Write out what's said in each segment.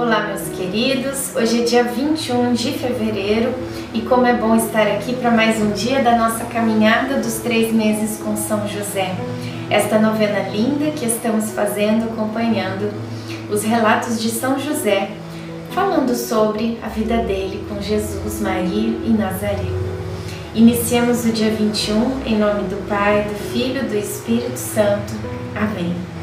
Olá, meus queridos. Hoje é dia 21 de fevereiro e como é bom estar aqui para mais um dia da nossa caminhada dos três meses com São José. Esta novena linda que estamos fazendo, acompanhando os relatos de São José, falando sobre a vida dele com Jesus, Maria e Nazaré. Iniciemos o dia 21 em nome do Pai, do Filho e do Espírito Santo. Amém.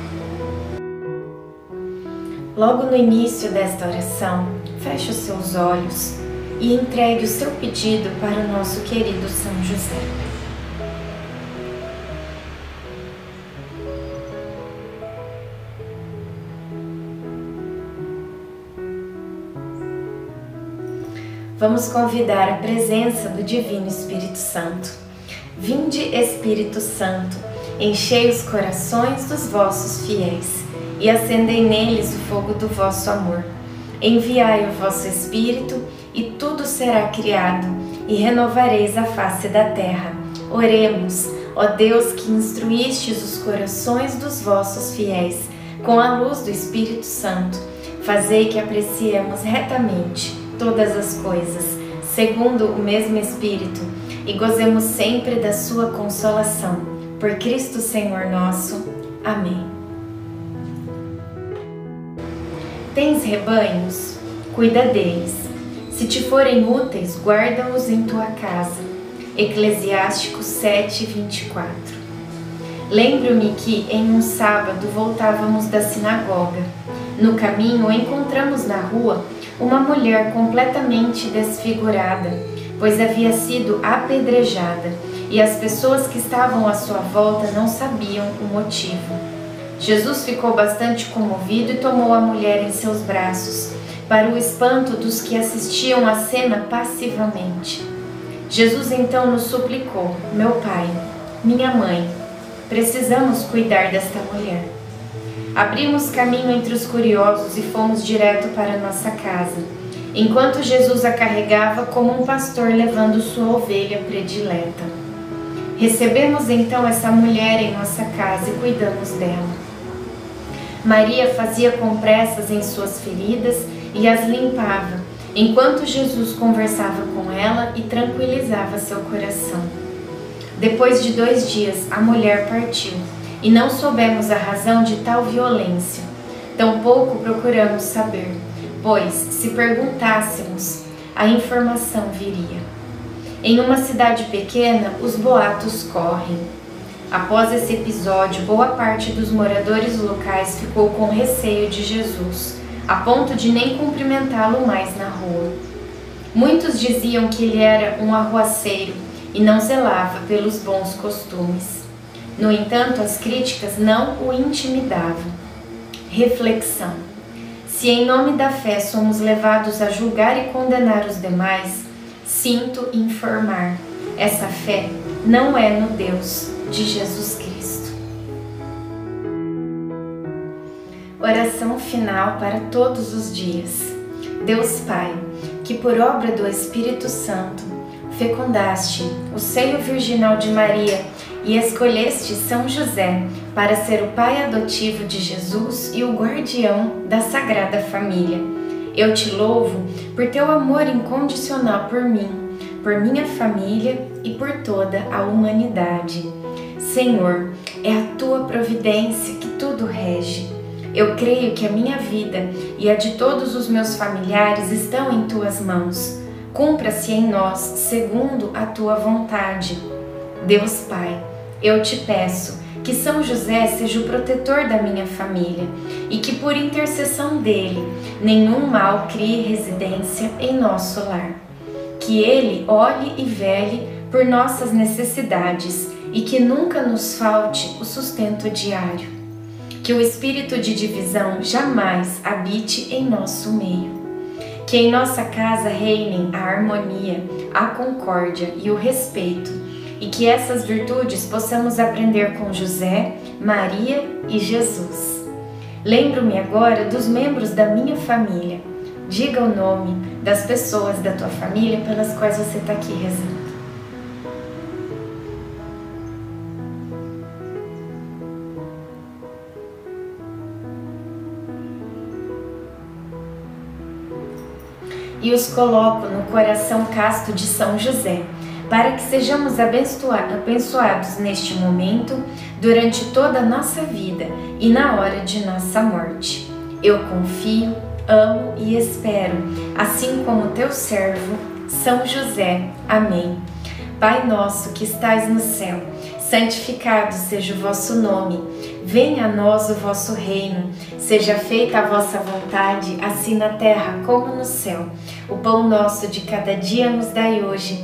Logo no início desta oração, feche os seus olhos e entregue o seu pedido para o nosso querido São José. Vamos convidar a presença do Divino Espírito Santo. Vinde, Espírito Santo, enchei os corações dos vossos fiéis e acendei neles o fogo do vosso amor. Enviai o vosso Espírito, e tudo será criado, e renovareis a face da terra. Oremos, ó Deus que instruístes os corações dos vossos fiéis com a luz do Espírito Santo. Fazei que apreciemos retamente todas as coisas, segundo o mesmo Espírito, e gozemos sempre da sua consolação. Por Cristo Senhor nosso. Amém. Tens rebanhos? Cuida deles. Se te forem úteis, guarda-os em tua casa. Eclesiástico 7, 24. Lembro-me que em um sábado voltávamos da sinagoga. No caminho encontramos na rua uma mulher completamente desfigurada, pois havia sido apedrejada e as pessoas que estavam à sua volta não sabiam o motivo. Jesus ficou bastante comovido e tomou a mulher em seus braços, para o espanto dos que assistiam à cena passivamente. Jesus então nos suplicou: Meu pai, minha mãe, precisamos cuidar desta mulher. Abrimos caminho entre os curiosos e fomos direto para nossa casa, enquanto Jesus a carregava como um pastor levando sua ovelha predileta. Recebemos então essa mulher em nossa casa e cuidamos dela. Maria fazia compressas em suas feridas e as limpava, enquanto Jesus conversava com ela e tranquilizava seu coração. Depois de dois dias, a mulher partiu, e não soubemos a razão de tal violência. Tampouco procuramos saber, pois, se perguntássemos, a informação viria. Em uma cidade pequena, os boatos correm. Após esse episódio, boa parte dos moradores locais ficou com receio de Jesus, a ponto de nem cumprimentá-lo mais na rua. Muitos diziam que ele era um arruaceiro e não zelava pelos bons costumes. No entanto, as críticas não o intimidavam. Reflexão: se em nome da fé somos levados a julgar e condenar os demais, sinto informar: essa fé não é no Deus de Jesus Cristo. Oração final para todos os dias. Deus Pai, que por obra do Espírito Santo fecundaste o seio virginal de Maria e escolheste São José para ser o pai adotivo de Jesus e o guardião da Sagrada Família. Eu te louvo por teu amor incondicional por mim, por minha família e por toda a humanidade. Senhor, é a tua providência que tudo rege. Eu creio que a minha vida e a de todos os meus familiares estão em tuas mãos. Cumpra-se em nós segundo a tua vontade. Deus Pai, eu te peço que São José seja o protetor da minha família e que por intercessão dele nenhum mal crie residência em nosso lar. Que ele olhe e vele por nossas necessidades e que nunca nos falte o sustento diário. Que o espírito de divisão jamais habite em nosso meio. Que em nossa casa reinem a harmonia, a concórdia e o respeito, e que essas virtudes possamos aprender com José, Maria e Jesus. Lembro-me agora dos membros da minha família. Diga o nome das pessoas da tua família pelas quais você está aqui rezando. e os coloco no coração casto de São José, para que sejamos abençoados neste momento, durante toda a nossa vida e na hora de nossa morte. Eu confio, amo e espero, assim como teu servo, São José. Amém. Pai nosso que estais no céu, santificado seja o vosso nome. Venha a nós o vosso reino. Seja feita a vossa vontade, assim na terra como no céu. O pão nosso de cada dia nos dai hoje.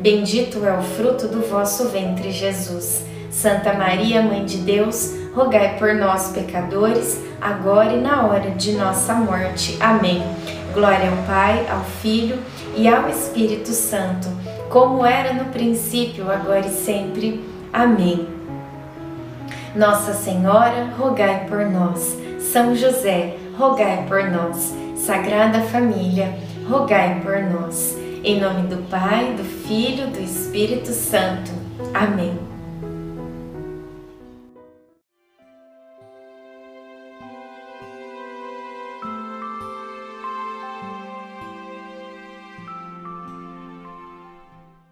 bendito é o fruto do vosso ventre, Jesus. Santa Maria, Mãe de Deus, rogai por nós, pecadores, agora e na hora de nossa morte. Amém. Glória ao Pai, ao Filho e ao Espírito Santo, como era no princípio, agora e sempre. Amém. Nossa Senhora, rogai por nós. São José, rogai por nós. Sagrada Família, rogai por nós. Em nome do Pai, do Filho, do Espírito Santo. Amém.